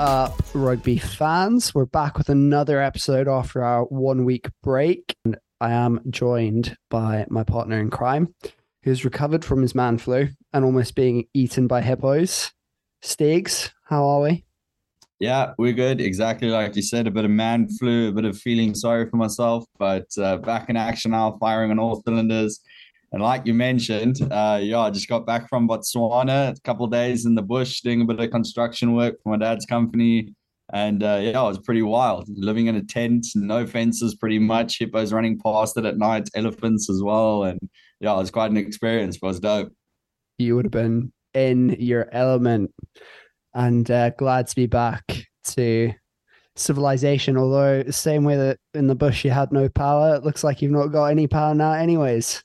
up, rugby fans? We're back with another episode after our one week break. And I am joined by my partner in crime, who's recovered from his man flu and almost being eaten by hippos. Steegs, how are we? Yeah, we're good. Exactly like you said, a bit of man flu, a bit of feeling sorry for myself, but uh, back in action now, firing on all cylinders. And like you mentioned, uh, yeah, I just got back from Botswana, a couple days in the bush doing a bit of construction work for my dad's company. And uh, yeah, it was pretty wild. Living in a tent, no fences, pretty much. Hippos running past it at night, elephants as well. And yeah, it was quite an experience. But it was dope. You would have been in your element and uh, glad to be back to civilization. Although, the same way that in the bush you had no power, it looks like you've not got any power now, anyways.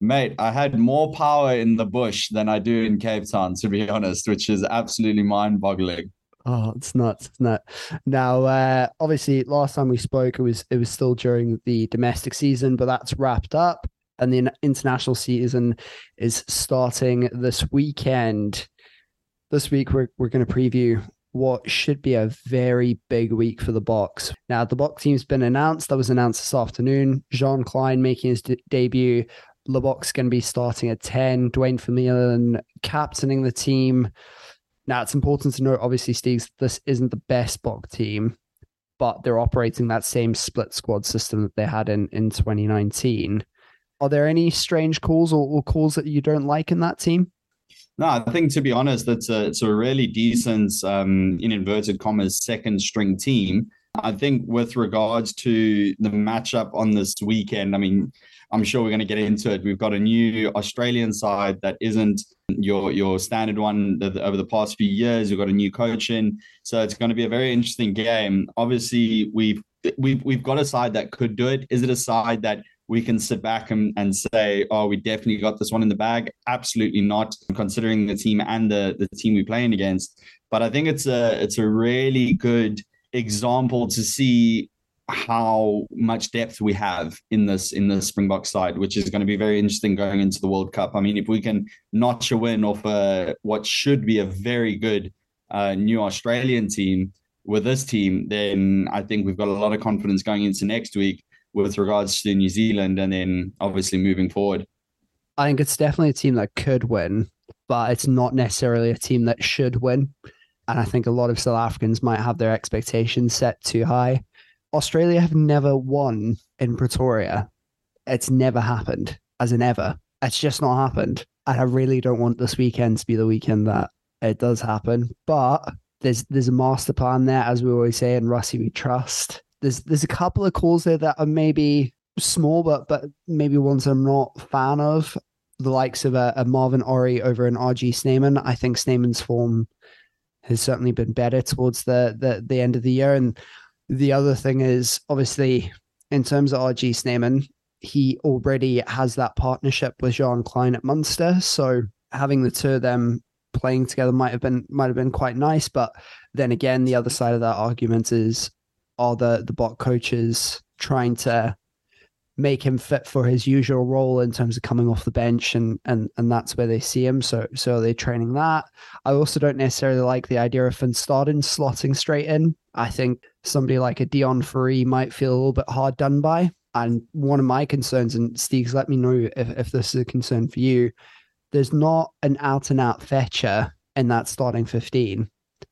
Mate, I had more power in the bush than I do in Cape Town, to be honest, which is absolutely mind boggling. Oh, it's nuts, it's not. Now, uh, obviously, last time we spoke, it was it was still during the domestic season, but that's wrapped up, and the international season is starting this weekend. This week, we're we're going to preview what should be a very big week for the Boks. Now, the Boks team's been announced. That was announced this afternoon. Jean Kleyn making his de- debut Libbok's going to be starting at 10, Duane Vermeulen captaining the team. Now, it's important to note, obviously, Steegs, this isn't the best Bok team, but they're operating that same split squad system that they had in, in 2019. Are there any strange calls or, or calls that you don't like in that team? No, I think to be honest, it's a it's a really decent, um, in inverted commas, second string team. I think with regards to the matchup on this weekend, I mean, I'm sure we're going to get into it. We've got a new Australian side that isn't your your standard one over the past few years. We've got a new coach in, so it's going to be a very interesting game. Obviously, we've we've we've got a side that could do it. Is it a side that we can sit back and, and say, oh, we definitely got this one in the bag? Absolutely not, considering the team and the, the team we're playing against. But I think it's a it's a really good example to see how much depth we have in this in the Springbok side, which is going to be very interesting going into the World Cup. I mean, if we can notch a win off a, what should be a very good uh, new Australian team with this team, then I think we've got a lot of confidence going into next week with regards to New Zealand, and then obviously moving forward. I think it's definitely a team that could win, but it's not necessarily a team that should win. And I think a lot of South Africans might have their expectations set too high. Australia have never won in Pretoria. It's never happened, as in ever. It's just not happened. And I really don't want this weekend to be the weekend that it does happen. But there's there's a master plan there, as we always say, and Rassie we trust. There's there's a couple of calls there that are maybe small, but but maybe ones I'm not fan of. The likes of uh, a, a Marvin Orie over an RG Snyman. I think Snyman's form has certainly been better towards the, the the end of the year. And the other thing is obviously in terms of RG Snyman, he already has that partnership with Jean Kleyn at Munster. So having the two of them playing together might have been might have been quite nice. But then again, the other side of that argument is are the the Bok coaches trying to make him fit for his usual role in terms of coming off the bench and and and that's where they see him. So so they're training that? I also don't necessarily like the idea of Van Staden slotting straight in. I think somebody like a Deon Fourie might feel a little bit hard done by. And one of my concerns and Steegs let me know if, if this is a concern for you there's not an out and out fetcher in that starting 15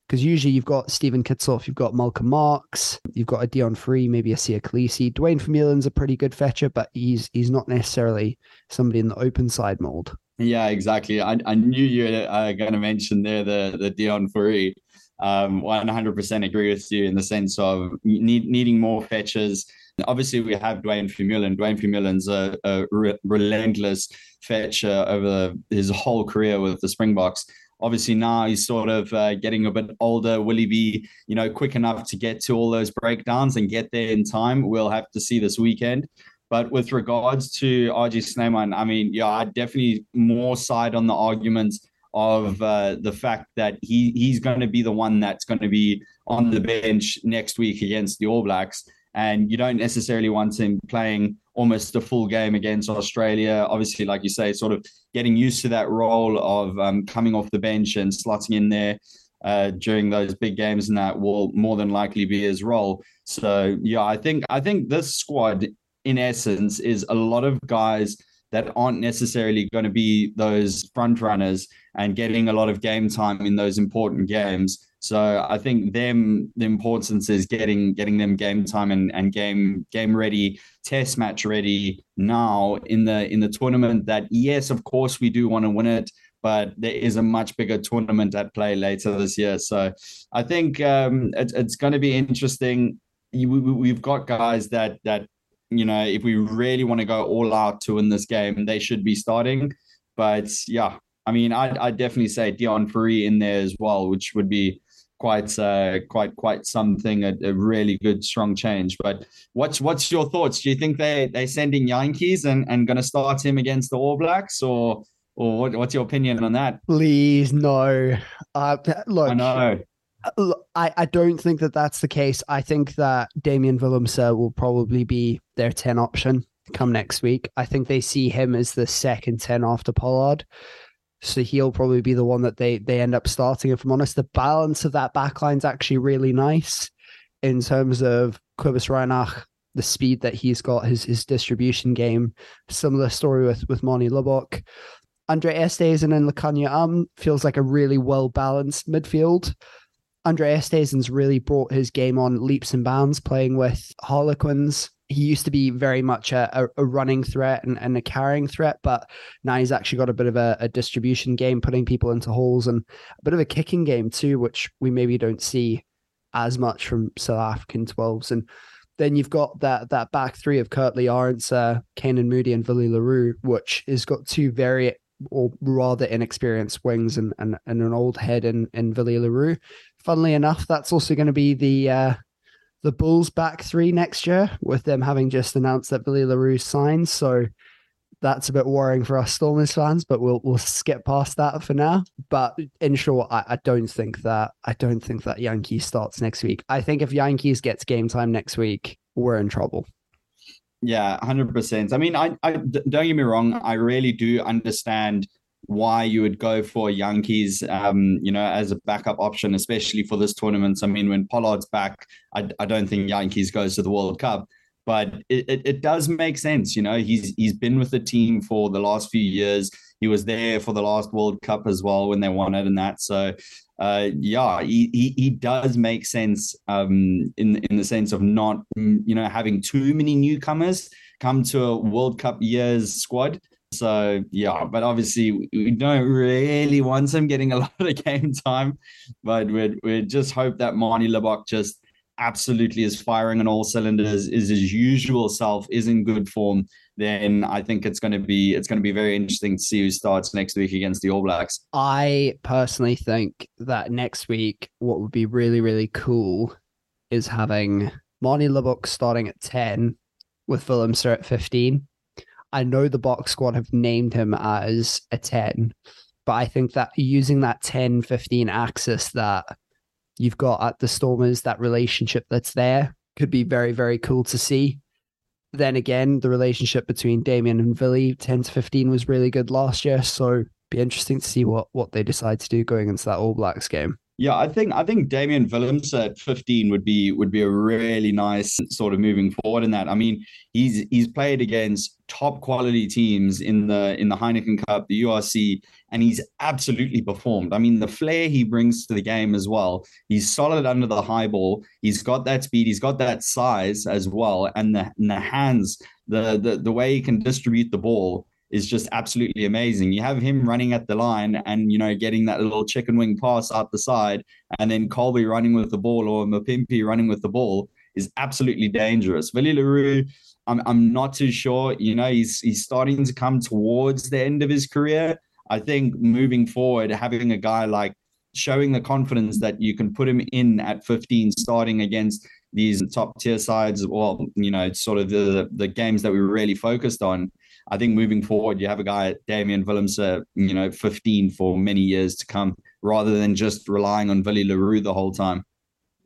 because usually you've got Steven Kitshoff, you've got Malcolm Marx, you've got a Deon Fourie, maybe a Siya Kolisi. Duane Vermeulen's a pretty good fetcher, but he's he's not necessarily somebody in the open side mold. Yeah, exactly. I, I knew you were uh, going to mention there the the Deon Fourie. Um, 100% agree with you in the sense of need, needing more fetchers. Obviously, we have Duane Vermeulen. Duane Vermeulen's a, a re- relentless fetcher over his whole career with the Springboks obviously now he's sort of uh, getting a bit older. Will he be, you know, quick enough to get to all those breakdowns and get there in time? We'll have to see this weekend. But with regards to RG Snyman, I mean, yeah, I definitely more side on the argument of uh, the fact that he he's going to be the one that's going to be on the bench next week against the All Blacks, and you don't necessarily want him playing almost a full game against Australia. Obviously, like you say, sort of getting used to that role of um, coming off the bench and slotting in there. uh, during those big games, and that will more than likely be his role. So yeah, I think I think this squad, in essence, is a lot of guys that aren't necessarily going to be those front runners and getting a lot of game time in those important games. So I think them the importance is getting getting them game time and, and game game ready, test match ready now in the in the tournament that yes, of course we do want to win it, but there is a much bigger tournament at play later this year. So I think um, it, it's going to be interesting. we've got guys that that you know if we really want to go all out to win this game, they should be starting. But yeah, I mean, I'd, I'd definitely say Deon Fourie in there as well, which would be quite uh, quite quite something a, a, really good strong change. But what's what's your thoughts? Do you think they they sending Jantjies and and going to start him against the All Blacks or? Or what, what's your opinion on that? Please no. Uh, look, I know. I, I don't think that that's the case. I think that Damian Willemse will probably be their 10 option come next week. I think they see him as the second 10 after Pollard. So he'll probably be the one that they they end up starting. If I'm honest, the balance of that backline is actually really nice in terms of Cobus Reinach, the speed that he's got, his his distribution game. Similar story with with Manie Libbok. Andre Esterhuizen and Lukhanyo Am feels like a really well balanced midfield. Andre Esterhuizen's really brought his game on leaps and bounds, playing with Harlequins he used to be very much a, a, running threat and, and, a carrying threat, but now he's actually got a bit of a, a, distribution game, putting people into holes and a bit of a kicking game too, which we maybe don't see as much from South African 12s. And then you've got that that back three of Kurt-Lee Arendse, uh, Canan Moodie, and Willie le Roux, which has got two very or rather inexperienced wings and, and, and an old head in, in Willie le Roux. Funnily enough, that's also going to be the uh, the Bulls back three next year, with them having just announced that Billy le Roux signed. So that's a bit worrying for us Stormers fans, but we'll we'll skip past that for now. But in short, I, I don't think that I don't think that Jantjies starts next week. I think if Jantjies gets game time next week, we're in trouble. Yeah, hundred percent. I mean, I, I don't get me wrong. I really do understand why you would go for Jantjies, um, you know, as a backup option, especially for this tournament. I mean, when Pollard's back, I, I don't think Jantjies goes to the World Cup, but it, it, it, does make sense. You know, he's he's been with the team for the last few years. He was there for the last World Cup as well when they won it and that. So, uh, yeah, he, he, he does make sense um, in in the sense of not you know having too many newcomers come to a World Cup years squad. So yeah, but obviously we don't really want him getting a lot of game time. But we we just hope that Manie Libbok just absolutely is firing on all cylinders, is his usual self, is in good form. Then I think it's going to be it's going to be very interesting to see who starts next week against the All Blacks. I personally think that next week, what would be really really cool is having Manie Libbok starting at ten with Willemse at fifteen I know the Boks squad have named him as a 10, but I think that using that 10 15 axis that you've got at the Stormers, that relationship that's there, could be very, very cool to see. Then again, the relationship between Damian and Willie 10 to 15 was really good last year. So be interesting to see what what they decide to do going into that All Blacks game. Yeah, I think I think Damian Willemse at 15 would be would be a really nice sort of moving forward in that. I mean, he's he's played against top quality teams in the in the Heineken Cup, the URC, and he's absolutely performed. I mean, the flair he brings to the game as well. He's solid under the high ball. He's got that speed. He's got that size as well, and the and the hands, the the the way he can distribute the ball is just absolutely amazing. You have him hmm. running at the line and, you know, getting that little chicken wing pass out the side, and then Kolbe running with the ball or Mapimpi running with the ball is absolutely dangerous. Willie le Roux, I'm, I'm not too sure. You know, he's, he's starting to come towards the end of his career. I think moving forward, having a guy like showing the confidence that you can put him in at 15 starting against these top tier sides, well, you know, sort of the the games that we were really focused on I think moving forward, you have a guy, Damian Willemse, you know, 15 for many years to come, rather than just relying on Willie le Roux the whole time.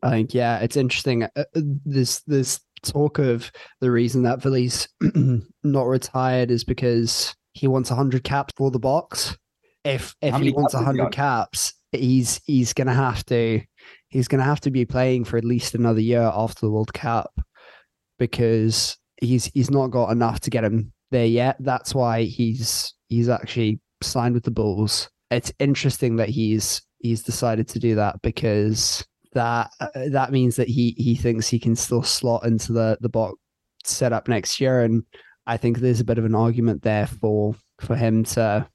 I think, yeah, it's interesting. Uh, uh this this talk of the reason that Willie's not retired is because he wants 100 caps for the Boks. If if he wants 100 caps, he's he's gonna have to he's gonna have to be playing for at least another year after the World Cup because he's he's not got enough to get him there yet. That's why he's he's actually signed with the Bulls. It's interesting that he's he's decided to do that because that that means that he he thinks he can still slot into the the Boks setup next year, and I think there's a bit of an argument there for for him to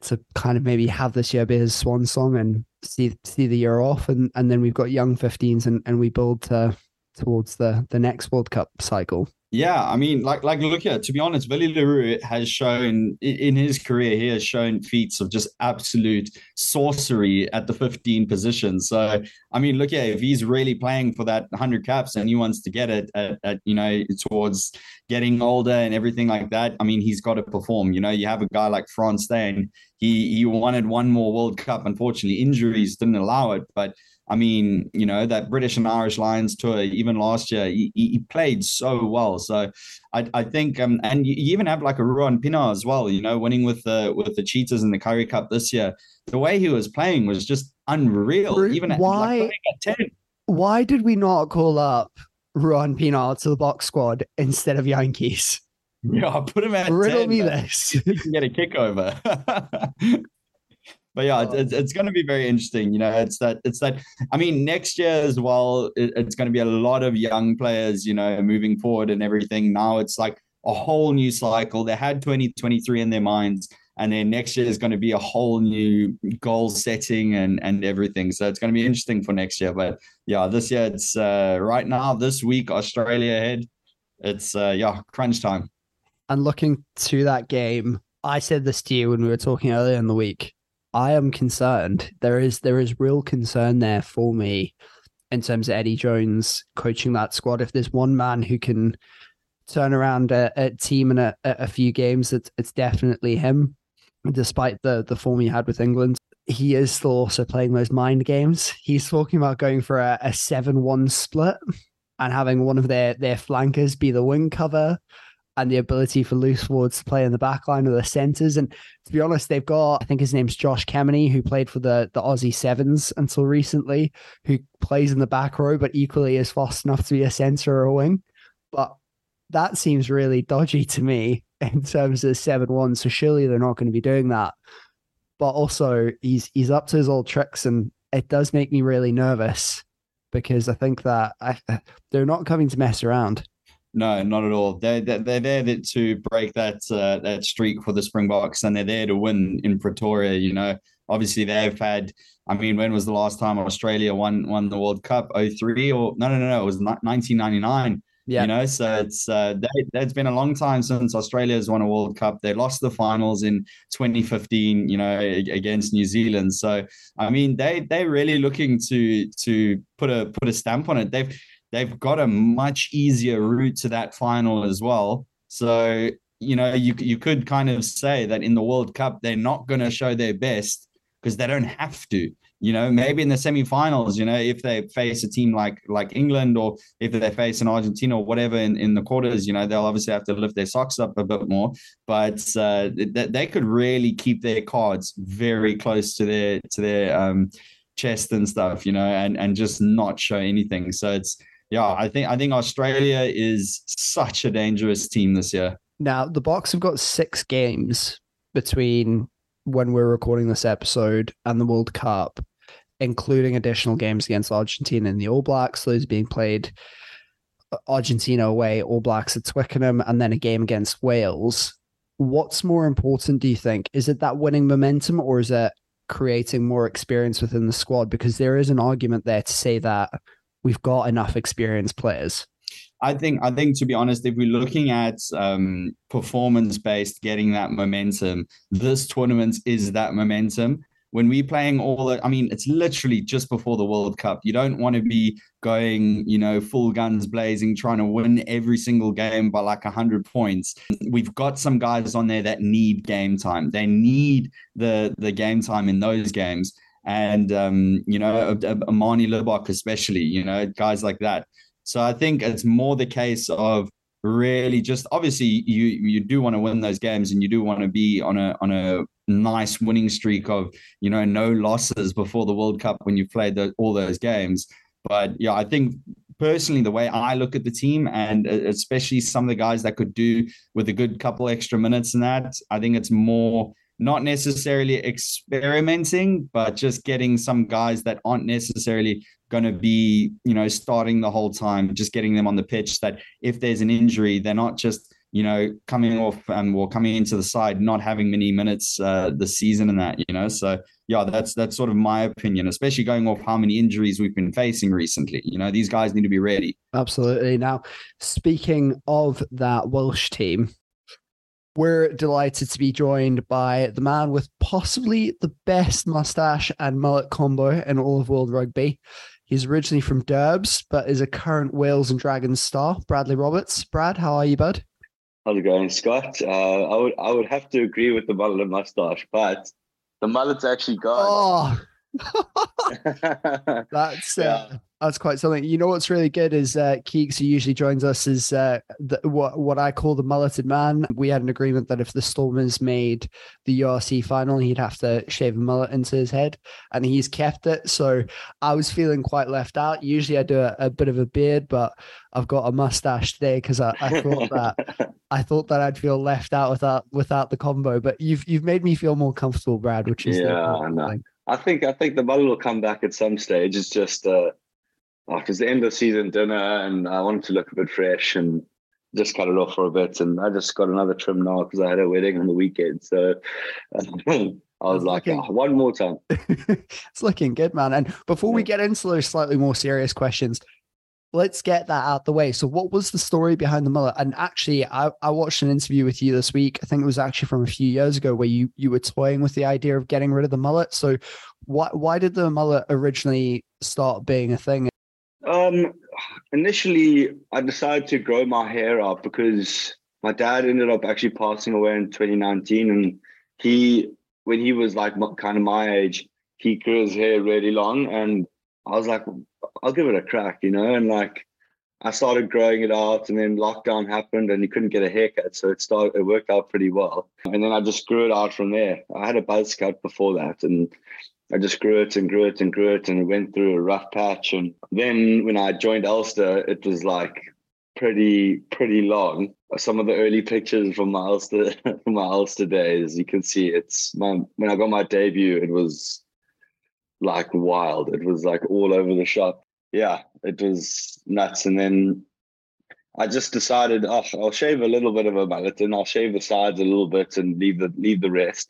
to kind of maybe have this year be his swan song and see see the year off, and and then we've got young 15s and and we build to towards the the next World Cup cycle. Yeah, I mean, like like look here. To be honest, Willie le Roux has shown in his career, he has shown feats of just absolute sorcery at the 15 position. So, I mean, look here, if he's really playing for that 100 caps and he wants to get it at, at you know towards getting older and everything like that, I mean, he's got to perform. You know, you have a guy like Frans Steyn. He he wanted one more World Cup. Unfortunately, injuries didn't allow it, but I mean, you know, that British and Irish Lions tour, even last year, he, he played so well. So I, I think, um, and you even have like a Ruan Pienaar as well, you know, winning with the with the Cheetahs in the Currie Cup this year. The way he was playing was just unreal. Even why, like, at 10. Why did we not call up Ruan Pienaar to the Boks squad instead of Jantjies? Yeah, put him at Riddle 10, me this. Can get a kick over. but yeah, oh. it's, it's going to be very interesting. You know, it's that it's that. I mean, next year as well, it, it's going to be a lot of young players. You know, moving forward and everything. Now it's like a whole new cycle. They had 2023 in their minds, and then next year is going to be a whole new goal setting and and everything. So it's going to be interesting for next year. But yeah, this year it's uh, right now this week Australia ahead. It's uh, yeah crunch time. And looking to that game, I said this to you when we were talking earlier in the week I am concerned. There is there is real concern there for me in terms of Eddie Jones coaching that squad. If there's one man who can turn around a, a team in a, a few games, it's it's definitely him. Despite the the form he had with England, he is still also playing those mind games. He's talking about going for a, a seven one split and having one of their their flankers be the wing cover and the ability for loose forwards to play in the back line of the centres. And to be honest, they've got, I think his name's Josh Kemeny, who played for the, the Aussie Sevens until recently, who plays in the back row, but equally is fast enough to be a centre or a wing. But that seems really dodgy to me in terms of 7 1. So surely they're not going to be doing that. But also, he's he's up to his old tricks, and it does make me really nervous because I think that I, they're not coming to mess around. No, not at all. They're, they're, they're there to break that uh, that streak for the Springboks, and they're there to win in Pretoria. You know, obviously they've had. I mean, when was the last time Australia won won the World Cup? 03 or no, no, no, no. It was 1999. Yeah. You know, so it's uh, they, it's been a long time since Australia's won a World Cup. They lost the finals in 2015, you know, against New Zealand. So I mean, they they're really looking to to put a put a stamp on it. They've they've got a much easier route to that final as well. So, you know, you, you could kind of say that in the World Cup, they're not going to show their best because they don't have to. You know, maybe in the semifinals, you know, if they face a team like like England or if they face an Argentina or whatever in, in the quarters, you know, they'll obviously have to lift their socks up a bit more. But uh, they, they could really keep their cards very close to their to their um, chest and stuff, you know, and and just not show anything. So it's yeah, I think I think Australia is such a dangerous team this year. Now the Boks have got six games between when we're recording this episode and the World Cup, including additional games against Argentina and the All Blacks. Those being played uh, Argentina away, All Blacks at Twickenham, and then a game against Wales. What's more important, do you think? Is it that winning momentum or is it creating more experience within the squad? Because there is an argument there to say that we've got enough experienced players. I think I think to be honest, if we're looking at um, performance based, getting that momentum, this tournament is that momentum. When we're playing all the, I mean, it's literally just before the World Cup. You don't want to be going, you know, full guns blazing, trying to win every single game by like hundred points. We've got some guys on there that need game time. They need the the game time in those games and um, you know Amani Libbok especially, you know guys like that. So I think it's more the case of really just obviously you you do want to win those games and you do want to be on a on a nice winning streak of you know no losses before the World Cup when you've played the, all those games. But yeah, I think personally the way I look at the team and uh, especially some of the guys that could do with a good couple extra minutes in that, I think it's more not necessarily experimenting, but just getting some guys that aren't necessarily going to be, you know, starting the whole time, just getting them on the pitch that if there's an injury, they're not just, you know, coming off um, or coming into the side, not having many minutes uh, the season and that, you know. So yeah, that's that's sort of my opinion, especially going off how many injuries we've been facing recently. You know, these guys need to be ready. Absolutely. Now, speaking of that Welsh team, we're delighted to be joined by the man with possibly the best mustache and mullet combo in all of world rugby. He's originally from Durbs, but is a current Wales and Dragons star. Bradley Roberts. Brad, how are you, bud? How's it going, Scott? Uh, I would I would have to agree with the mullet and mustache, but the mullet's actually gone. Oh, that's uh, yeah. That's quite something. You know what's really good is uh, Keeks, who usually joins us, is uh, the, what what I call the mulleted man. We had an agreement that if the Stormers made the URC final, he'd have to shave a mullet into his head, and he's kept it. So I was feeling quite left out. Usually I do a, a bit of a beard, but I've got a mustache today because I, I thought that I thought that I'd feel left out without without the combo. But you've you've made me feel more comfortable, Brad, which is yeah. I think I think the mullet will come back at some stage. It's just. Uh because the end of season dinner and I wanted to look a bit fresh and just cut it off for a bit. And I just got another trim now because I had a wedding on the weekend. So I was like, looking, oh, one more time. it's looking good, man. And before we get into those slightly more serious questions, let's get that out the way. So, what was the story behind the mullet? And actually, I, I watched an interview with you this week. I think it was actually from a few years ago where you you were toying with the idea of getting rid of the mullet. So, why why did the mullet originally start being a thing? Um, initially, I decided to grow my hair out because my dad ended up actually passing away in 2019, and he, when he was like kind of my age, he grew his hair really long, and I was like, I'll give it a crack, you know, and like I started growing it out, and then lockdown happened, and he couldn't get a haircut, so it started. It worked out pretty well, and then I just grew it out from there. I had a buzz cut before that, and I just grew it and grew it and grew it and went through a rough patch. And then when I joined Ulster, it was like pretty pretty long. Some of the early pictures from my Ulster from my Ulster days, you can see it's my when I got my debut, it was like wild. It was like all over the shop. Yeah, it was nuts. And then I just decided, oh, I'll shave a little bit of a mullet and I'll shave the sides a little bit and leave the leave the rest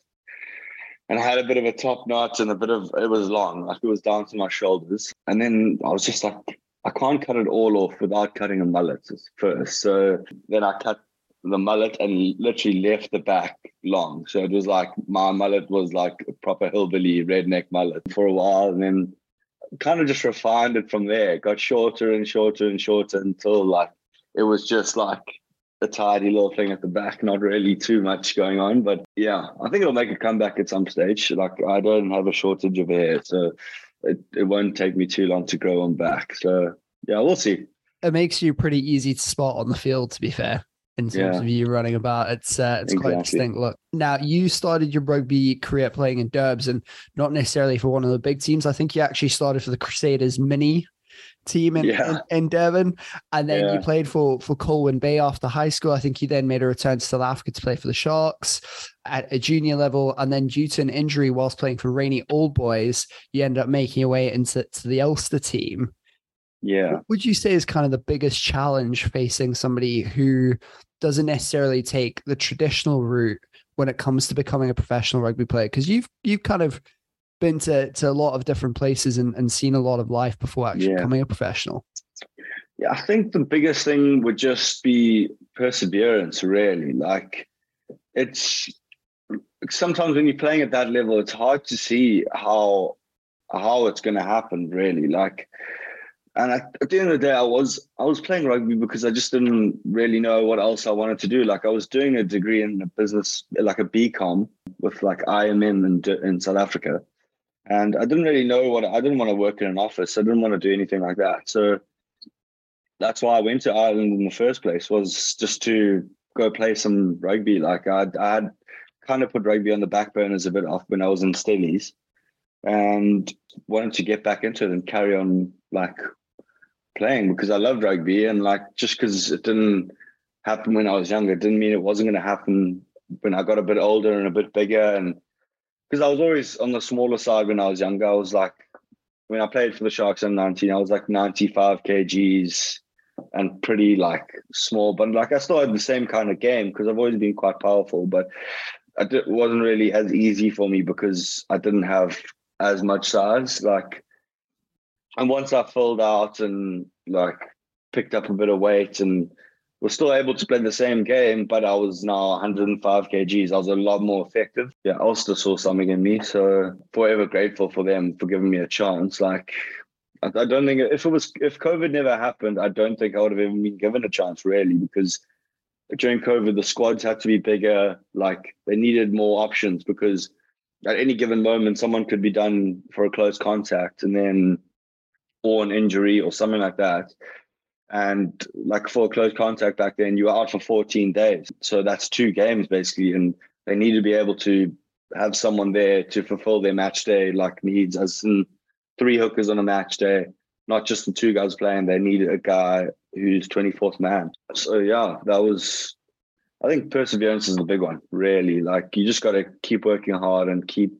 and I had a bit of a top knot and a bit of it was long, like it was down to my shoulders. And then I was just like, I can't cut it all off without cutting a mullet first. So then I cut the mullet and literally left the back long. So it was like my mullet was like a proper hillbilly redneck mullet for a while, and then kind of just refined it from there. It got shorter and shorter and shorter until like it was just like a tidy little thing at the back, not really too much going on. But yeah, I think it'll make a comeback at some stage. Like I don't have a shortage of hair, so it, it won't take me too long to grow on back. So yeah, we'll see. It makes you pretty easy to spot on the field, to be fair. In terms yeah. of you running about, it's uh, it's exactly. quite distinct look. Now you started your rugby career playing in Durbs, and not necessarily for one of the big teams. I think you actually started for the Crusaders mini team in, yeah. in, in, Devon. And then yeah. you played for, for Colwyn Bay after high school. I think you then made a return to South Africa to play for the Sharks at a junior level. And then due to an injury whilst playing for Rainey Old Boys, you end up making your way into to the Ulster team. Yeah. What would you say is kind of the biggest challenge facing somebody who doesn't necessarily take the traditional route when it comes to becoming a professional rugby player? Because you've you've kind of been to, to a lot of different places and, and seen a lot of life before actually yeah. becoming a professional? Yeah, I think the biggest thing would just be perseverance, really. Like it's sometimes when you're playing at that level, it's hard to see how how it's gonna happen, really. Like and at, at the end of the day, I was I was playing rugby because I just didn't really know what else I wanted to do. Like I was doing a degree in a business, like a BCom with like IMM in in South Africa, and I didn't really know what I didn't want to work in an office. I didn't want to do anything like that. So that's why I went to Ireland in the first place was just to go play some rugby. Like I, I had kind of put rugby on the back burners a bit off when I was in Stellies and wanted to get back into it and carry on like playing because I loved rugby and like just because it didn't happen when I was younger didn't mean it wasn't going to happen when I got a bit older and a bit bigger and because I was always on the smaller side when I was younger. I was like when I played for the Sharks in 19 I was like 95 kgs and pretty like small but like I still had the same kind of game because I've always been quite powerful but it wasn't really as easy for me because I didn't have as much size like and once I filled out and like picked up a bit of weight and was still able to play the same game, but I was now 105 kgs. I was a lot more effective. Yeah, Ulster saw something in me, so forever grateful for them for giving me a chance. Like, I, don't think if it was if COVID never happened, I don't think I would have even been given a chance really because during COVID the squads had to be bigger. Like they needed more options because at any given moment someone could be done for a close contact and then or an injury or something like that. And like for close contact back then, you were out for 14 days. So that's two games basically. And they need to be able to have someone there to fulfill their match day like needs as in three hookers on a match day, not just the two guys playing. They need a guy who's 24th man. So yeah, that was I think perseverance is the big one, really. Like you just gotta keep working hard and keep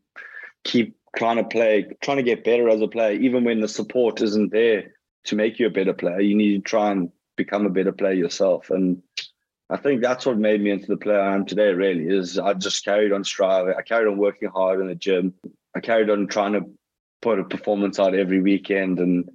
keep trying to play, trying to get better as a player, even when the support isn't there to make you a better player. You need to try and become a better player yourself. And I think that's what made me into the player I am today, really, is I just carried on striving. I carried on working hard in the gym. I carried on trying to put a performance out every weekend and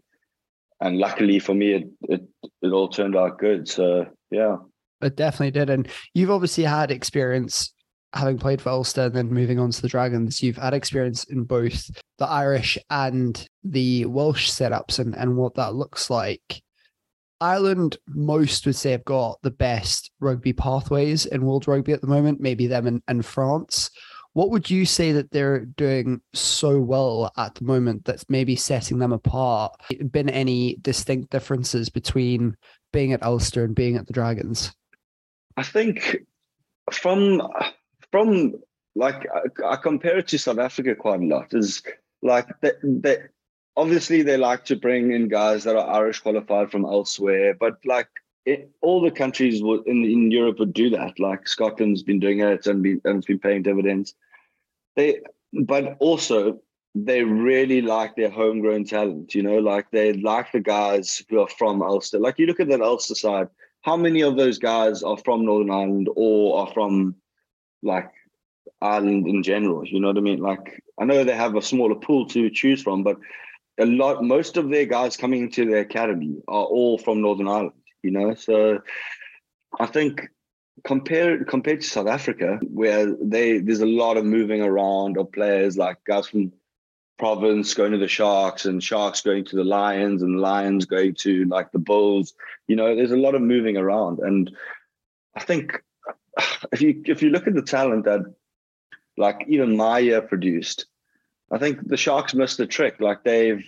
and luckily for me it it, it all turned out good. So yeah. It definitely did. And you've obviously had experience having played for Ulster and then moving on to the Dragons, you've had experience in both the Irish and the Welsh setups and, and what that looks like. Ireland, most would say, have got the best rugby pathways in world rugby at the moment, maybe them and, and France. What would you say that they're doing so well at the moment that's maybe setting them apart? Been any distinct differences between being at Ulster and being at the Dragons? I think from from like I, I, compare it to South Africa quite a lot. Is like that they, obviously they like to bring in guys that are Irish qualified from elsewhere, but like it, all the countries in in Europe would do that. Like Scotland's been doing it and, be, and it's been paying dividends. They, but also they really like their homegrown talent. You know, like they like the guys who are from Ulster. Like you look at that Ulster side. How many of those guys are from Northern Ireland or are from like Ireland in general. You know what I mean? Like I know they have a smaller pool to choose from, but a lot most of their guys coming into the academy are all from Northern Ireland, you know. So I think compared compared to South Africa, where they there's a lot of moving around of players like guys from province going to the sharks and sharks going to the lions and lions going to like the bulls you know there's a lot of moving around and i think if you if you look at the talent that like even Maya produced, I think the Sharks missed the trick. Like they've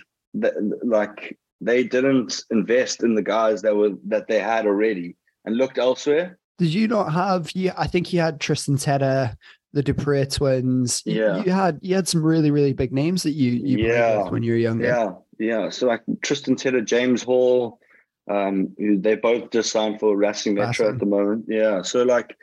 like they didn't invest in the guys that were that they had already and looked elsewhere. Did you not have? Yeah, I think you had Tristan Tedder, the du Preez twins. Yeah, you had you had some really really big names that you you yeah when you were younger. Yeah, yeah. So like Tristan Tedder, James Hall, um, they both just signed for Racing Metro at the moment. Yeah, so like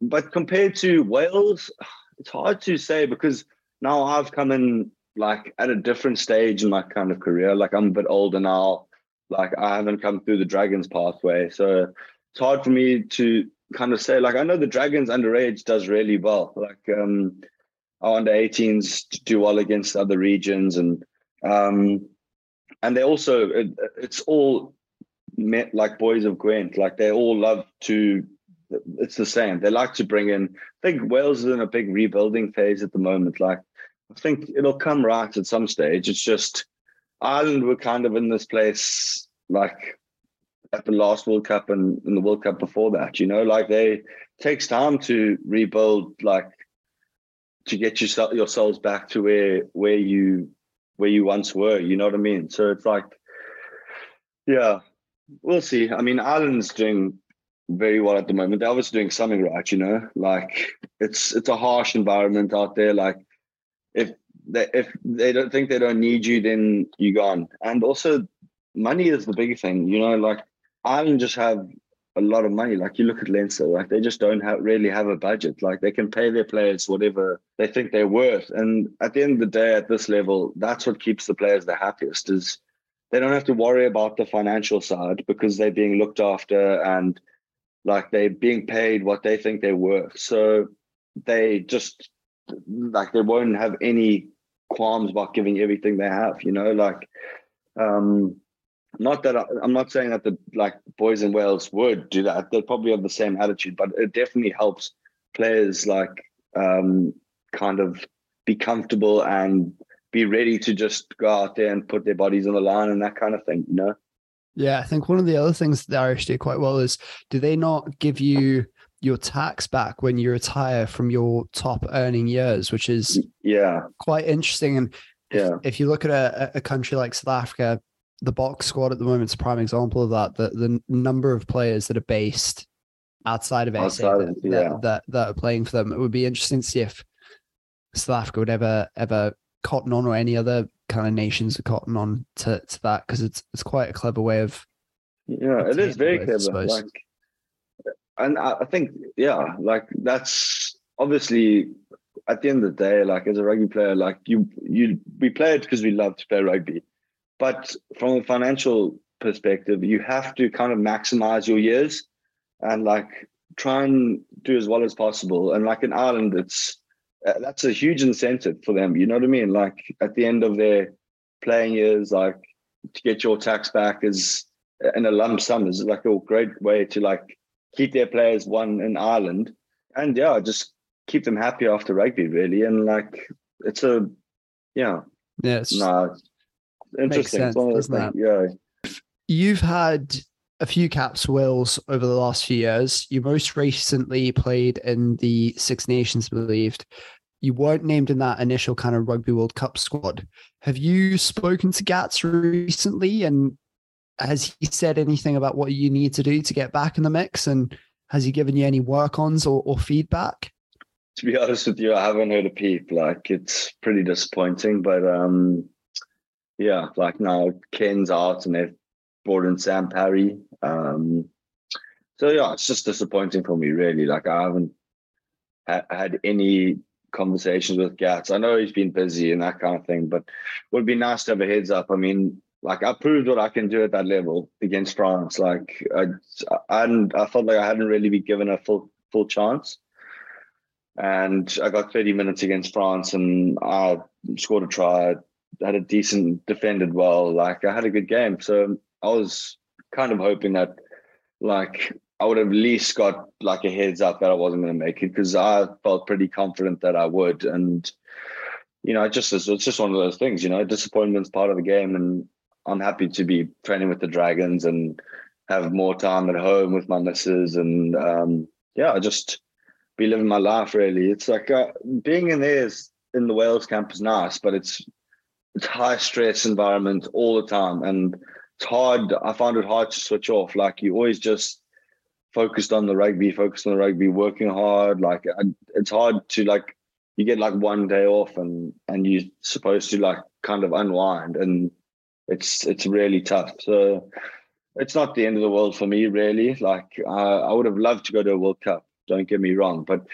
but compared to Wales, it's hard to say because now I've come in like at a different stage in my kind of career. Like I'm a bit older now. Like I haven't come through the Dragons pathway. So it's hard for me to kind of say, like, I know the Dragons underage does really well. Like um our under 18s do well against other regions and um and they also it, it's all met like boys of Gwent. Like they all love to it's the same. They like to bring in. I think Wales is in a big rebuilding phase at the moment. Like I think it'll come right at some stage. It's just Ireland were kind of in this place like at the last World Cup and in the World Cup before that. You know, like they takes time to rebuild, like to get yourself yourselves back to where where you where you once were. You know what I mean? So it's like, yeah, we'll see. I mean, Ireland's doing very well at the moment. They're obviously doing something right, you know. Like it's it's a harsh environment out there. Like if they if they don't think they don't need you, then you're gone. And also, money is the big thing, you know. Like Ireland just have a lot of money. Like you look at Leinster, like they just don't have really have a budget. Like they can pay their players whatever they think they're worth. And at the end of the day, at this level, that's what keeps the players the happiest. Is they don't have to worry about the financial side because they're being looked after and like they're being paid what they think they're worth. So they just like they won't have any qualms about giving everything they have. You know, like um not that I, am not saying that the like boys in Wales would do that. They probably have the same attitude, but it definitely helps players like um, kind of be comfortable and be ready to just go out there and put their bodies on the line and that kind of thing. You know. Yeah, I think one of the other things the Irish do quite well is do they not give you your tax back when you retire from your top earning years, which is yeah quite interesting. And yeah, if, if you look at a, a country like South Africa, the Boks squad at the moment is a prime example of that. The the number of players that are based outside of outside SA that, yeah. that, that, that are playing for them. It would be interesting to see if South Africa would ever ever cotton on or any other kind of nations are cotton on to, to that because it's it's quite a clever way of yeah it is very clever like and I think yeah like that's obviously at the end of the day like as a rugby player like you you we play it because we love to play rugby but from a financial perspective, you have to kind of maximize your years and like try and do as well as possible. And like in Ireland, it's uh, that's a huge incentive for them. You know what I mean? Like at the end of their playing years, like to get your tax back is in a lump sum is like a great way to like keep their players one in Ireland and yeah, just keep them happy after rugby really. And like it's a yeah. Yes. No, interesting. Sense, that? Yeah. You've had a few caps wills over the last few years. You most recently played in the Six Nations, believed. You weren't named in that initial kind of Rugby World Cup squad. Have you spoken to Gats recently and has he said anything about what you need to do to get back in the mix? And has he given you any work ons or, or feedback? To be honest with you, I haven't heard a peep. Like it's pretty disappointing, but um yeah, like now Ken's out and they've brought in Sam Parry. Um, so yeah, it's just disappointing for me, really. Like I haven't ha- had any conversations with Gats. I know he's been busy and that kind of thing, but it would be nice to have a heads up. I mean, like I proved what I can do at that level against France. Like I, I, I felt like I hadn't really been given a full full chance, and I got 30 minutes against France and I scored a try had a decent defended well. Like I had a good game, so I was kind of hoping that like I would have at least got like a heads up that I wasn't going to make it because I felt pretty confident that I would. And you know, it just it's just one of those things. You know, disappointment's part of the game, and I'm happy to be training with the Dragons and have more time at home with my missus, and um, yeah, I just be living my life. Really, it's like uh, being in there is in the Wales camp is nice, but it's it's high stress environment all the time and it's hard i find it hard to switch off. Like you always just focused on the rugby focused on the rugby working hard like it's hard to like you get like one day off and and you're supposed to like kind of unwind and it's it's really tough. So it's not the end of the world for me really. Like uh, i would have loved to go to a world cup don't get me wrong but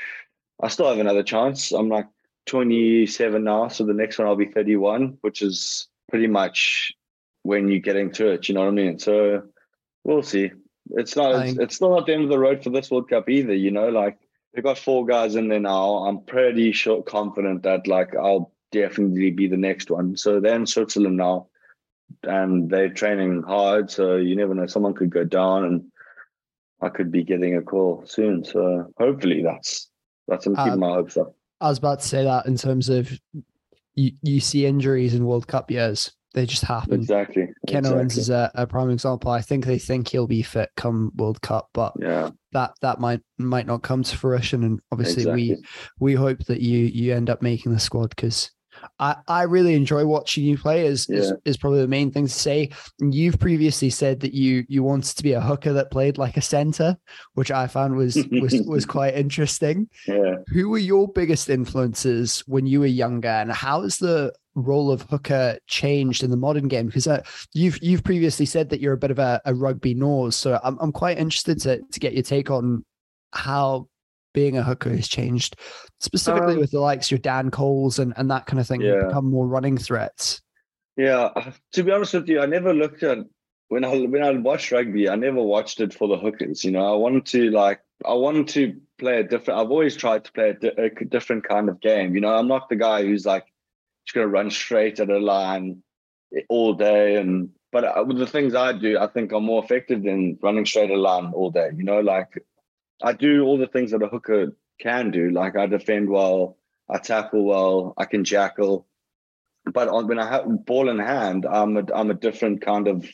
i still have another chance. I'm like 27 now, so the next one I'll be 31, which is pretty much when you get into it. You know what I mean? So we'll see. It's not. It's, it's still not the end of the road for this World Cup either. You know, like we've got four guys in there now. I'm pretty sure, confident that like I'll definitely be the next one. So they're in Switzerland now, and they're training hard. So you never know. Someone could go down, and I could be getting a call soon. So hopefully that's that's. I'm keeping uh, my hopes up. I was about to say that in terms of you, you see injuries in World Cup years. They just happen. Exactly. Ken exactly. Owens is a, a, prime example. I think they think he'll be fit come World Cup, but yeah, that that might might not come to fruition. And obviously, exactly. we we hope that you you end up making the squad because I, I really enjoy watching you play is, yeah. is, is probably the main thing to say. You've previously said that you you wanted to be a hooker that played like a center, which I found was was was quite interesting. Yeah. Who were your biggest influences when you were younger, and how has the role of hooker changed in the modern game? Because uh, you've you've previously said that you're a bit of a, a rugby nose, so I'm I'm quite interested to to get your take on how being a hooker has changed, specifically um, with the likes your Dane Coles and, and that kind of thing yeah. become more running threats? Yeah, to be honest with you, I never looked at when I when I watched rugby. I never watched it for the hookers. You know, I wanted to like I wanted to play a different. I've always tried to play a, di- a different kind of game. You know, I'm not the guy who's like just gonna run straight at a line all day and but uh, with the things I do, I think I'm more effective than running straight at a line all day. You know, like I do all the things that a hooker can do. Like I defend well, I tackle well, I can jackal. But on, when I have ball in hand, I'm a, I'm a different kind of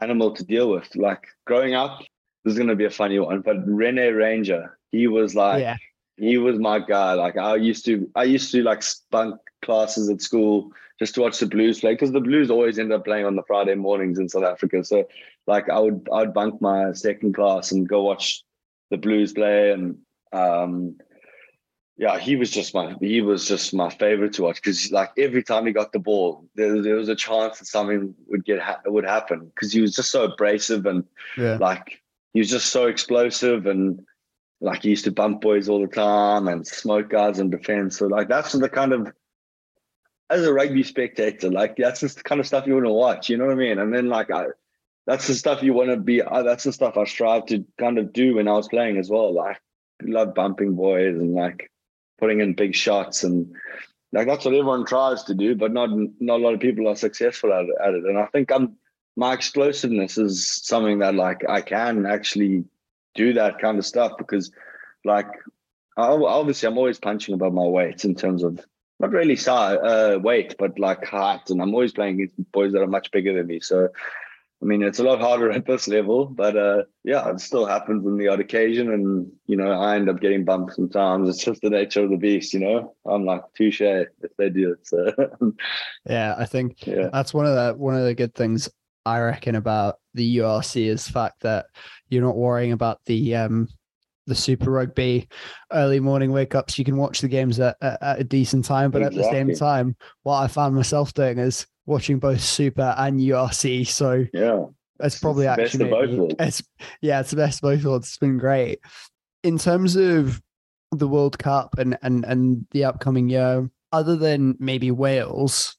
animal to deal with. Like growing up, this is going to be a funny one, but Rene Ranger, he was like, yeah. he was my guy. Like I used to, I used to like spunk classes at school just to watch the Blues play because the Blues always end up playing on the Friday mornings in South Africa. So like I would, I would bunk my second class and go watch the blues play and um, yeah, he was just my he was just my favorite to watch because like every time he got the ball, there, there was a chance that something would get ha- would happen because he was just so abrasive and yeah. like he was just so explosive and like he used to bump boys all the time and smoke guys in defense. So like that's the kind of as a rugby spectator, like that's just the kind of stuff you want to watch. You know what I mean? And then like I that's the stuff you want to be. Uh, that's the stuff I strive to kind of do when I was playing as well. Like, love bumping boys and like putting in big shots and like that's what everyone tries to do, but not not a lot of people are successful at, at it. And I think I'm my explosiveness is something that like I can actually do that kind of stuff because like obviously I'm always punching above my weight in terms of not really size, uh, weight, but like height, and I'm always playing against boys that are much bigger than me. So I mean, it's a lot harder at this level, but uh, yeah, it still happens on the odd occasion. And, you know, I end up getting bumped sometimes. It's just the nature of the beast, you know? I'm like, touche if they do it. So, yeah, I think yeah. that's one of the, one of the good things I reckon about the URC is the fact that you're not worrying about the, um, the Super Rugby early morning wake ups. You can watch the games at, at, at a decent time, but exactly. at the same time, what I found myself doing is watching both Super and URC. So yeah, it's probably it's actually maybe, it's yeah, it's the best of both worlds. It's been great. In terms of the World Cup and and and the upcoming year, other than maybe Wales,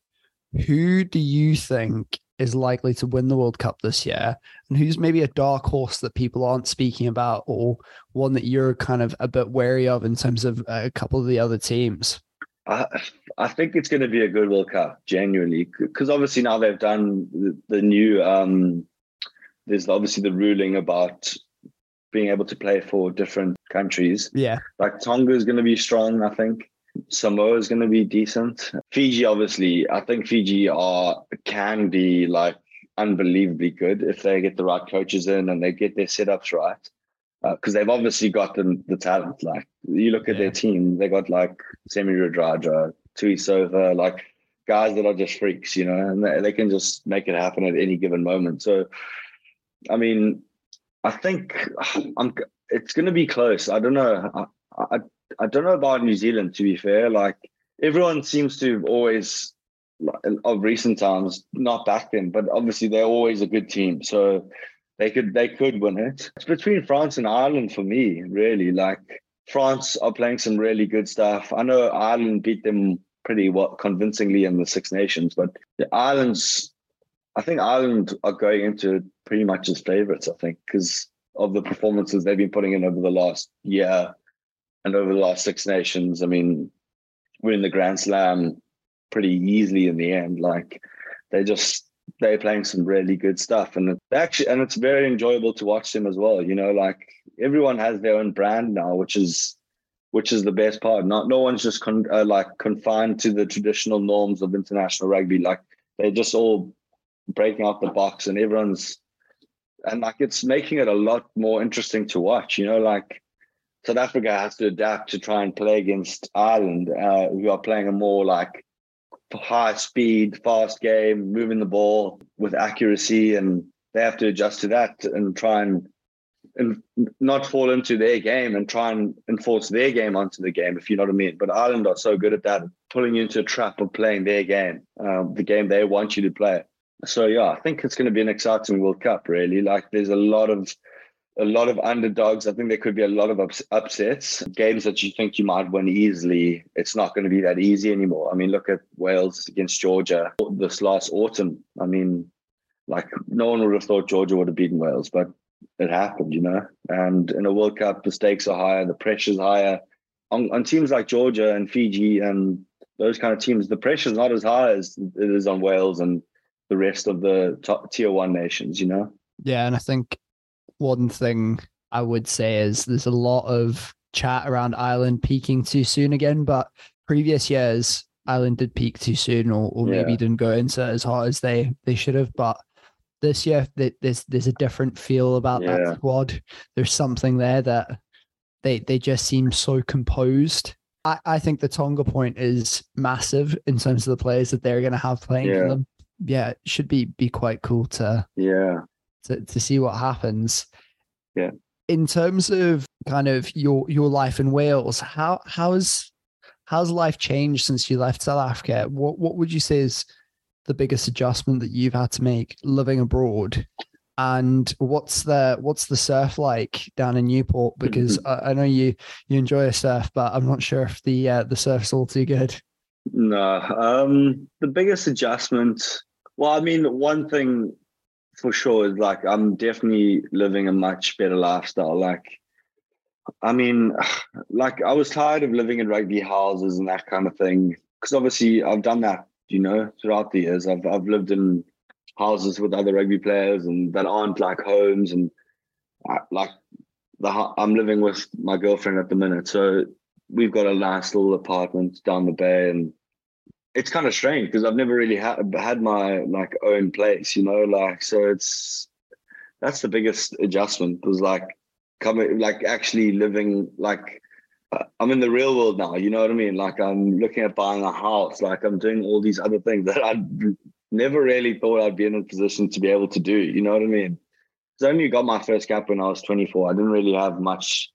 who do you think is likely to win the World Cup this year? And who's maybe a dark horse that people aren't speaking about, or one that you're kind of a bit wary of in terms of a couple of the other teams? I, I think it's going to be a good World Cup, genuinely, because obviously now they've done the, the new. Um, there's obviously the ruling about being able to play for different countries. Yeah, like Tonga is going to be strong. I think Samoa is going to be decent. Fiji, obviously, I think Fiji are can be like unbelievably good if they get the right coaches in and they get their setups right because uh, they've obviously got the, the talent. Like you look at yeah. their team, they got like Semi Radradra, Tuisova, like guys that are just freaks, you know, and they, they, can just make it happen at any given moment. So, I mean, I think I'm. It's going to be close. I don't know. I, I I don't know about New Zealand. To be fair, like everyone seems to always of recent times, not back then, but obviously they're always a good team. So they could they could win it. It's between France and Ireland for me, really. Like France are playing some really good stuff. I know Ireland beat them pretty well convincingly in the Six Nations, but the Ireland's I think Ireland are going into pretty much as favourites, I think, because of the performances they've been putting in over the last year and over the last Six Nations. I mean, winning the Grand Slam pretty easily in the end. Like they just they're playing some really good stuff. And actually and it's very enjoyable to watch them as well. You know like everyone has their own brand now which is which is the best part. Not no one's just con, uh, like confined to the traditional norms of international rugby. Like they're just all breaking out the box and everyone's and like it's making it a lot more interesting to watch you know like south africa has to adapt to try and play against ireland uh, who are playing a more like high speed, fast game, moving the ball with accuracy, and they have to adjust to that and try and and not fall into their game and try and enforce their game onto the game, if you know what I mean. But Ireland are so good at that, pulling you into a trap of playing their game, um, the game they want you to play. So yeah, I think it's going to be an exciting World Cup. Really, like there's a lot of a lot of underdogs. I think there could be a lot of ups- upsets. Games that you think you might win easily, it's not going to be that easy anymore. I mean, look at Wales against Georgia this last autumn. I mean, like no one would have thought Georgia would have beaten Wales, but it happened, you know. And in a World Cup, the stakes are higher, the pressure's higher. On, on teams like Georgia and Fiji and those kind of teams, the pressure's not as high as it is on Wales and the rest of the top tier one nations, you know. Yeah, and I think one thing I would say is there's a lot of chat around Ireland peaking too soon again, but previous years Ireland did peak too soon, or, or maybe Yeah. didn't go into it as hard as they they should have. But this year, there's there's a different feel about Yeah. that squad. There's something there that they they just seem so composed. I, I think the Tonga point is massive in terms of the players that they're going to have playing Yeah. for them. Yeah, it should be be quite cool to Yeah. To, to see what happens. Yeah. In terms of kind of your your life in Wales, how how's how's life changed since you left South Africa? What what would you say is the biggest adjustment that you've had to make living abroad? And what's the what's the surf like down in Newport? Because I, I know you you enjoy a surf, but I'm not sure if the uh, the surf's all too good. No. Um, the biggest adjustment. Well, I mean, one thing for sure like I'm definitely living a much better lifestyle. Like, I mean, like I was tired of living in rugby houses and that kind of thing. Because obviously I've done that, you know, throughout the years. I've I've lived in houses with other rugby players and that aren't like homes and like the I'm living with my girlfriend at the minute, so we've got a nice little apartment down the bay and it's kind of strange because I've never really had had my like own place, you know, like so it's that's the biggest adjustment was like coming like actually living like uh, I'm in the real world now, you know what I mean? Like I'm looking at buying a house, like I'm doing all these other things that I never really thought I'd be in a position to be able to do, you know what I mean? Because I only got my first cap when I was 24. I didn't really have much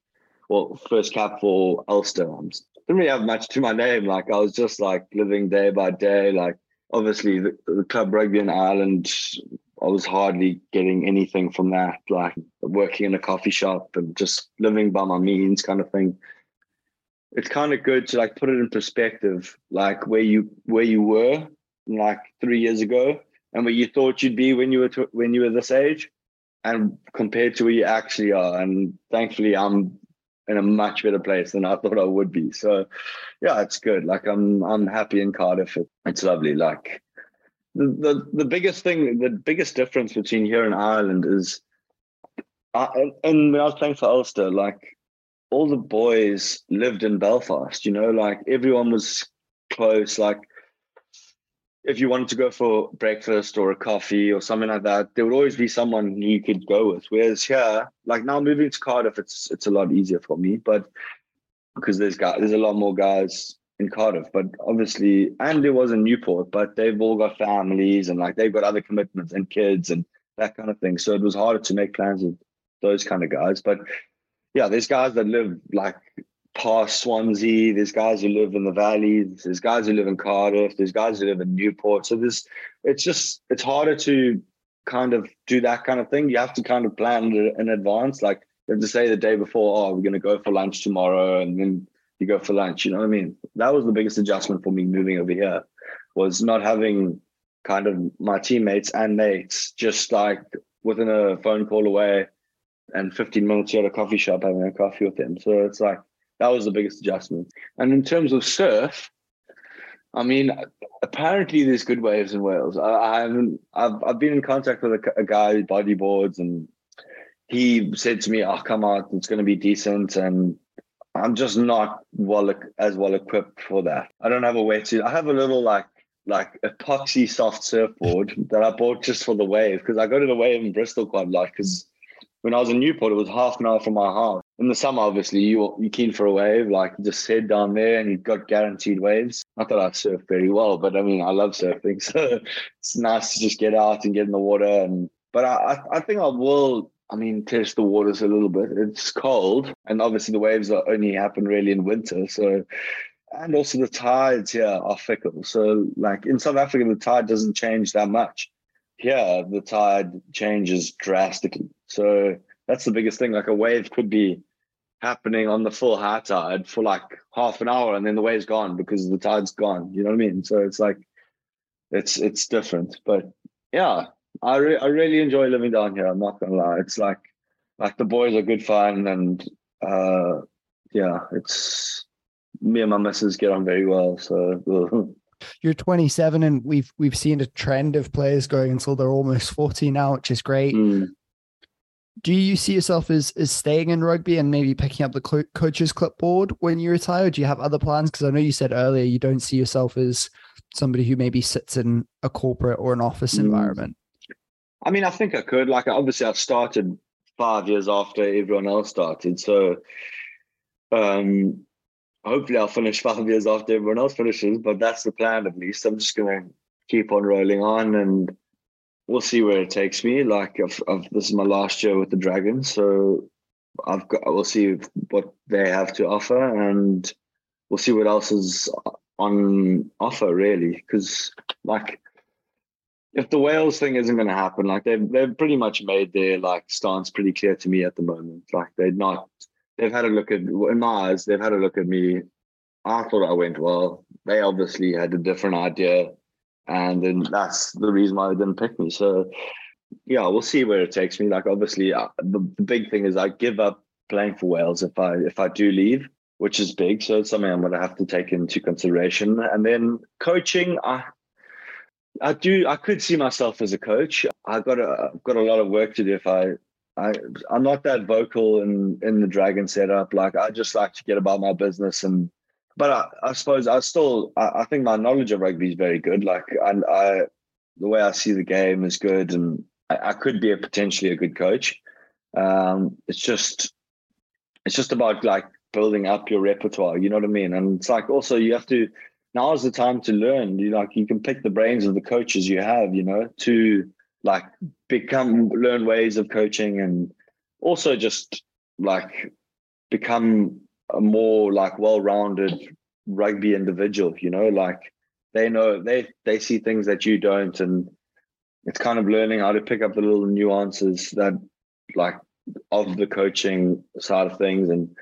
well, first cap for Ulster. I didn't really have much to my name. Like I was just like living day by day. Like obviously the, the club rugby in Ireland, I was hardly getting anything from that. Like working in a coffee shop and just living by my means, kind of thing. It's kind of good to like put it in perspective, like where you where you were like three years ago and where you thought you'd be when you were when you were this age, and compared to where you actually are. And thankfully, I'm in a much better place than I thought I would be. So yeah, it's good. Like I'm I'm happy in Cardiff. It- It's lovely. Like the, the the biggest thing, the biggest difference between here and Ireland is I, and- and when I was playing for Ulster, like all the boys lived in Belfast, you know, like everyone was close. Like if you wanted to go for breakfast or a coffee or something like that, there would always be someone you could go with. Whereas here, like now moving to Cardiff, it's it's a lot easier for me, but because there's guys, there's a lot more guys in Cardiff, but obviously, and there was in Newport, but they've all got families and like they've got other commitments and kids and that kind of thing. So it was harder to make plans with those kind of guys. But yeah, there's guys that live like past Swansea. There's guys who live in the valley. There's guys who live in Cardiff. There's guys who live in Newport. So there's, it's just, it's harder to kind of do that kind of thing. You have to kind of plan in advance. Like you have to say the day before, oh, we're going to go for lunch tomorrow. And then you go for lunch. You know what I mean? That was the biggest adjustment for me moving over here was not having kind of my teammates and mates just like within a phone call away and 15 minutes you're at a coffee shop having a coffee with them. So it's like, that was the biggest adjustment. And in terms of surf, I mean, apparently there's good waves in Wales. I, I haven't. I've I've been in contact with a, a guy who bodyboards, and he said to me, "Oh, come out, it's going to be decent." And I'm just not well as well equipped for that. I don't have a wetsuit. I have a little like like epoxy soft surfboard that I bought just for the wave because I go to the wave in Bristol quite a lot because when I was in Newport, it was half an hour from my house. In the summer, obviously, you you keen for a wave, like just head down there and you've got guaranteed waves. Not that I surf very well, but I mean, I love surfing, so it's nice to just get out and get in the water. And but I I think I will. I mean, test the waters a little bit. It's cold, and obviously the waves are only happen really in winter. So, and also the tides here are fickle. So, like in South Africa, the tide doesn't change that much. Here, the tide changes drastically. So that's the biggest thing. Like a wave could be happening on the full high tide for like half an hour and then the wave's gone because the tide's gone. You know what I mean? So it's like it's it's different. But yeah, I re- I really enjoy living down here. I'm not gonna lie. It's like like the boys are good fun and uh yeah, it's me and my missus get on very well. So you're 27 and we've we've seen a trend of players going until they're almost 40 now, which is great. Mm do you see yourself as as staying in rugby and maybe picking up the co- coach's clipboard when you retire? Do you have other plans? Because I know you said earlier you don't see yourself as somebody who maybe sits in a corporate or an office mm. environment. I mean, I think I could. Like, obviously, I started five years after everyone else started, so um, hopefully, I'll finish five years after everyone else finishes. But that's the plan, at least. I'm just going to keep on rolling on and we'll see where it takes me. Like, I've, I've, this is my last year with the Dragons, so I've got. We'll see what they have to offer, and we'll see what else is on offer. Really, because like, if the Wales thing isn't going to happen, like they've they've pretty much made their like stance pretty clear to me at the moment. Like they're not. They've had a look at in my eyes. They've had a look at me. I thought I went well. They obviously had a different idea and then that's the reason why they didn't pick me. So yeah, we'll see where it takes me. Like obviously, uh, the, the big thing is I give up playing for Wales if I if I do leave, which is big. So it's something I'm going to have to take into consideration. And then coaching, I I do I could see myself as a coach. I got a I've got a lot of work to do if I. I I'm not that vocal in in the dragon setup. Like I just like to get about my business and but I, I, suppose I still I, I, think my knowledge of rugby is very good. Like and I, the way I see the game is good, and I, I could be a potentially a good coach. Um, it's just it's just about like building up your repertoire. You know what I mean? And it's like also you have to now is the time to learn. You like you can pick the brains of the coaches you have. You know to like become learn ways of coaching and also just like become a more like well-rounded rugby individual you know like they know they they see things that you don't and it's kind of learning how to pick up the little nuances that like of the coaching side of things. And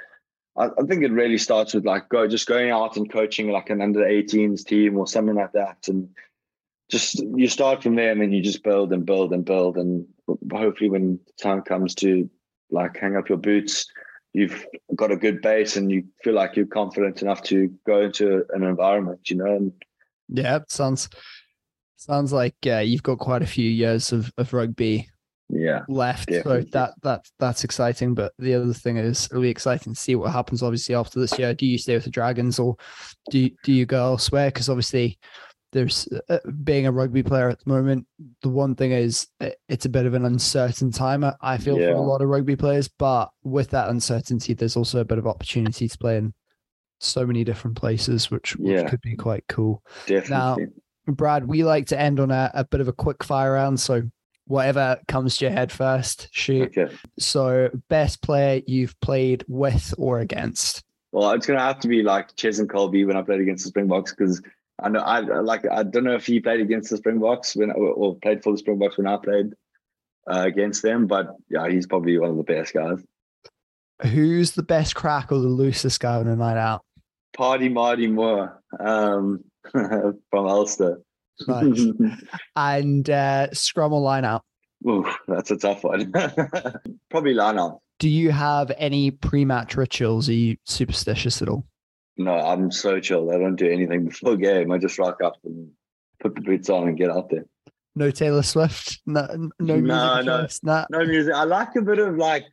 I, I think it really starts with like go just going out and coaching like an under 18s team or something like that. And just you start from there and then you just build and build and build. And hopefully when time comes to like hang up your boots you've got a good base and you feel like you're confident enough to go into an environment, you know. And yeah, sounds sounds like uh, you've got quite a few years of, of rugby yeah left definitely. so that that that's exciting but the other thing is it'll be exciting to see what happens obviously after this year do you stay with the dragons or do you, do you go elsewhere because obviously there's uh, being a rugby player at the moment. The one thing is it's a bit of an uncertain time. I feel yeah. for a lot of rugby players, but with that uncertainty, there's also a bit of opportunity to play in so many different places, which, which could be quite cool. Definitely. Now, Brad, we like to end on a, a bit of a quick fire round. So whatever comes to your head first, shoot. Okay. So best player you've played with or against? Well, it's gonna have to be like and Kolbe when I played against the Springboks because I know I like I don't know if he played against the Springboks when or played for the Springboks when I played uh, against them, but yeah, he's probably one of the best guys. Who's the best crack or the loosest guy on a night out? Party Marty Moore um, from Ulster. Nice. and uh, scrum or line out? Ooh, that's a tough one. probably line out. Do you have any pre-match rituals? Are you superstitious at all? No, I'm so chill. I don't do anything before game. I just rock up and put the boots on and get out there. No Taylor Swift. No, no music. No, no, nah. no music. I like a bit of like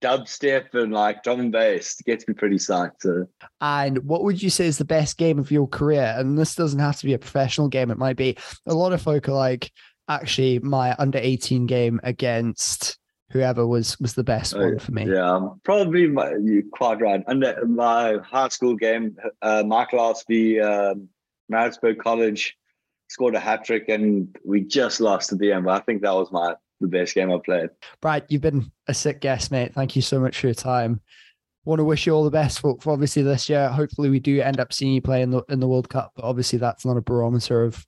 dubstep and like drum and bass. It gets me pretty psyched. So. And what would you say is the best game of your career? And this doesn't have to be a professional game. It might be. A lot of folk are like, actually, my under 18 game against whoever was was the best oh, one for me. Yeah, probably my, you're quite right. And my high school game, uh, Michael Osby, um, Maritzburg College scored a hat trick, and we just lost at the end. But I think that was my the best game I played. Brad, you've been a sick guest, mate. Thank you so much for your time. Want to wish you all the best for, for obviously this year. Hopefully, we do end up seeing you play in the in the World Cup. But obviously, that's not a barometer of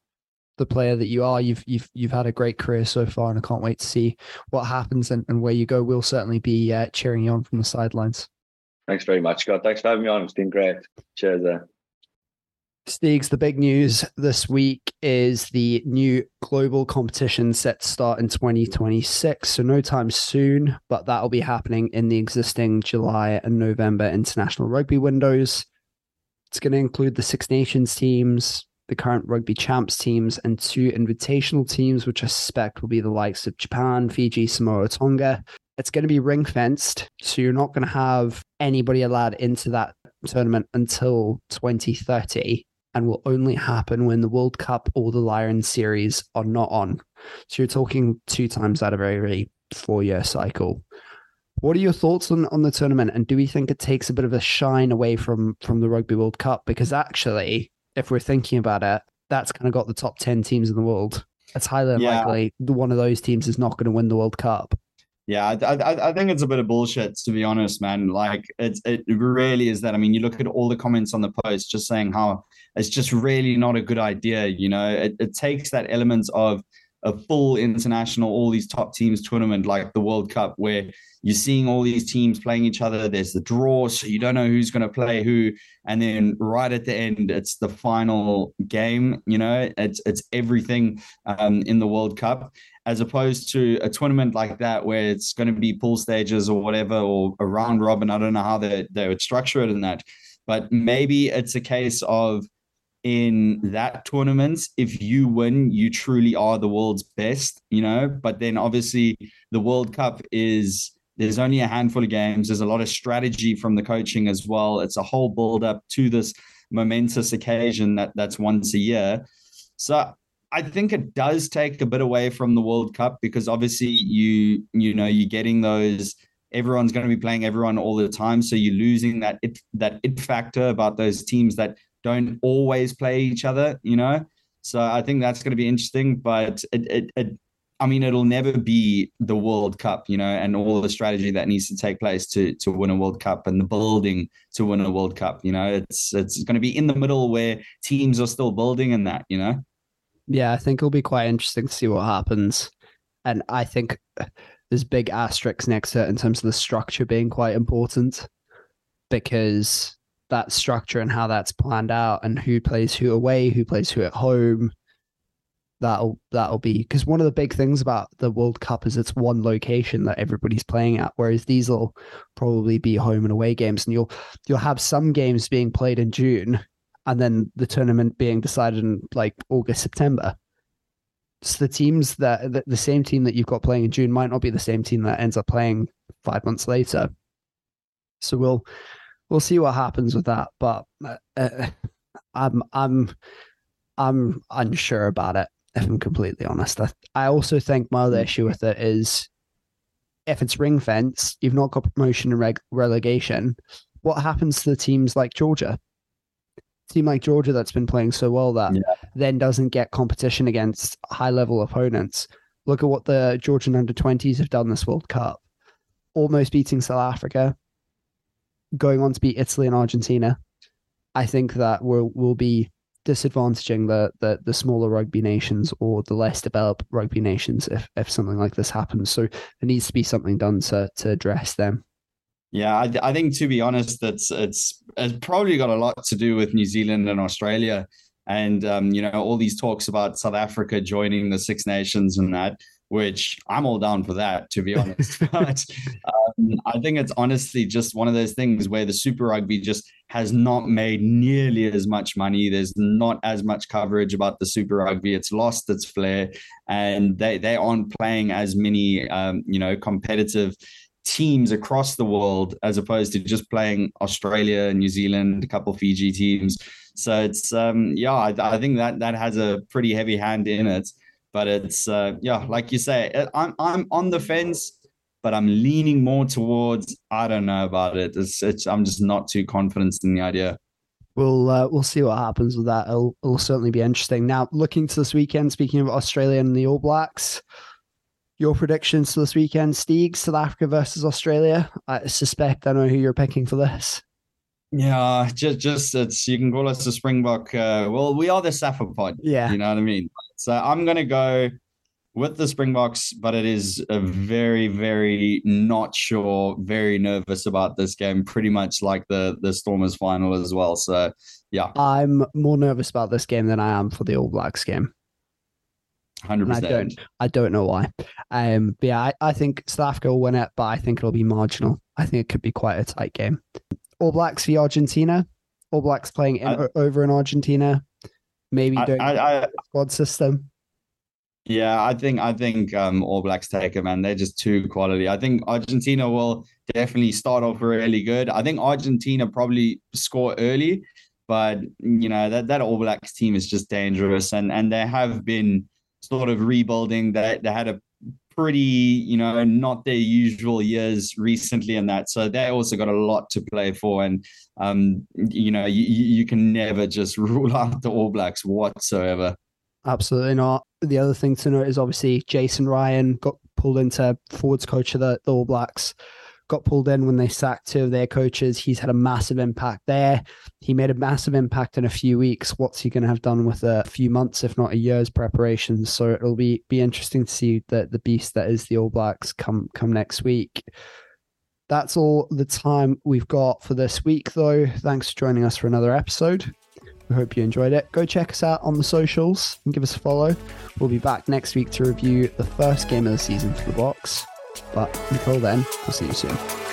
the player that you are. You've you've you've had a great career so far, and I can't wait to see what happens and, and where you go. We'll certainly be uh, cheering you on from the sidelines. Thanks very much, Scott. Thanks for having me on. It's been great. Cheers. Uh. Steegs, the big news this week is the new global competition set to start in 2026. So, no time soon, but that'll be happening in the existing July and November international rugby windows. It's going to include the Six Nations teams, the current rugby champs teams, and two invitational teams, which I suspect will be the likes of Japan, Fiji, Samoa, Tonga. It's going to be ring fenced. So, you're not going to have anybody allowed into that tournament until 2030 and will only happen when the World Cup or the Lions series are not on. So you're talking two times out of every four year cycle. What are your thoughts on, on the tournament? And do we think it takes a bit of a shine away from from the Rugby World Cup? Because actually, if we're thinking about it, that's kind of got the top 10 teams in the world. It's highly unlikely yeah. one of those teams is not going to win the World Cup. Yeah, I, I, I, think it's a bit of bullshit to be honest, man. Like it's it really is that. I mean, you look at all the comments on the post just saying how it's just really not a good idea. You know, it, it takes that element of a full international, all these top teams tournament like the World Cup, where you're seeing all these teams playing each other. There's the draw, so you don't know who's going to play who, and then right at the end, it's the final game. You know, it's it's everything um, in the World Cup, as opposed to a tournament like that where it's going to be pool stages or whatever, or a round robin. I don't know how they they would structure it in that, but maybe it's a case of in that tournament if you win you truly are the world's best you know? But then obviously the world cup is there's only a handful of games. There's a lot of strategy from the coaching as well. It's a whole build up to this momentous occasion that that's once a year. So i think it does take a bit away from the world cup because obviously you you know you're getting those everyone's going to be playing everyone all the time. So you're losing that it that it factor about those teams that don't always play each other, you know. So I think that's going to be interesting, but it, it, it, I mean, it'll never be the World Cup, you know, and all the strategy that needs to take place to to win a World Cup and the building to win a World Cup. You know, it's it's going to be in the middle where teams are still building and that, you know. Yeah, I think it'll be quite interesting to see what happens, and I think there's big asterisks next to it in terms of the structure being quite important because that structure and how that's planned out and who plays who away, who plays who at home. That'll that'll be because one of the big things about the World Cup is it's one location that everybody's playing at, whereas these will probably be home and away games, and you'll you'll have some games being played in June, and then the tournament being decided in like August September. So the teams that the, the same team that you've got playing in June might not be the same team that ends up playing five months later. So we'll we'll see what happens with that. But uh, I'm I'm I'm unsure about it. If I'm completely honest, I, I also think my other issue with it is if it's ring fence, you've not got promotion and reg- relegation. What happens to the teams like Georgia? team like Georgia that's been playing so well that yeah. then doesn't get competition against high level opponents. Look at what the Georgian under 20s have done this World Cup. Almost beating South Africa, going on to beat Italy and Argentina, I think that we'll, will be disadvantaging the, the the smaller rugby nations or the less developed rugby nations if if something like this happens. So there needs to be something done to to address them. Yeah, I, I think to be honest, that's it's it's probably got a lot to do with New Zealand and Australia, and um, you know all these talks about South Africa joining the Six Nations and that which I'm all down for that, to be honest. but um, I think it's honestly just one of those things where the Super Rugby just has not made nearly as much money. There's not as much coverage about the Super Rugby. It's lost its flair, and they they aren't playing as many, um, you know, competitive teams across the world as opposed to just playing Australia New Zealand, a couple of Fiji teams. So it's um, yeah, I, I think that that has a pretty heavy hand in it. But it's uh, yeah, like you say, I'm I'm on the fence. but I'm leaning more towards I don't know about it. It's, it's I'm just not too confident in the idea. We'll uh, we'll see what happens with that. It'll, it'll certainly be interesting. Now, looking to this weekend, speaking of Australia and the All Blacks, your predictions for this weekend, Steeg, South Africa versus Australia. I suspect I know who you're picking for this. Yeah, just just it's you can call us the Springbok. Uh, well, we are the Safa pod. Yeah, you know what I mean. So I'm gonna go with the Springboks, but it is a very, very not sure, very nervous about this game. Pretty much like the the Stormers final as well. So yeah, I'm more nervous about this game than I am for the All Blacks game. Hundred percent. I don't, I don't know why. Um, but yeah, I, I think South Africa will win it, but I think it'll be marginal. I think it could be quite a tight game. All Blacks v Argentina. All Blacks playing in, I, over in Argentina. Maybe doing I, I, squad system. Yeah, I think I think um, All Blacks take it, man. They're just too quality. I think Argentina will definitely start off really good. I think Argentina probably score early, but you know that that All Blacks team is just dangerous, and and they have been sort of rebuilding. They they had a pretty, you know, not their usual years recently and that. So they also got a lot to play for. And, um, you know, you, you can never just rule out the All Blacks whatsoever. Absolutely not. The other thing to note is obviously Jason Ryan got pulled into forwards coach of the, the All Blacks, got pulled in when they sacked two of their coaches. He's had a massive impact there. He made a massive impact in a few weeks. What's he going to have done with a few months, if not a year's preparation? So it'll be be interesting to see the the beast that is the All Blacks come come next week. That's all the time we've got for this week, though. Thanks for joining us for another episode. We hope you enjoyed it. Go check us out on the socials and give us a follow. We'll be back next week to review the first game of the season for the Boks. But until then, we'll see you soon.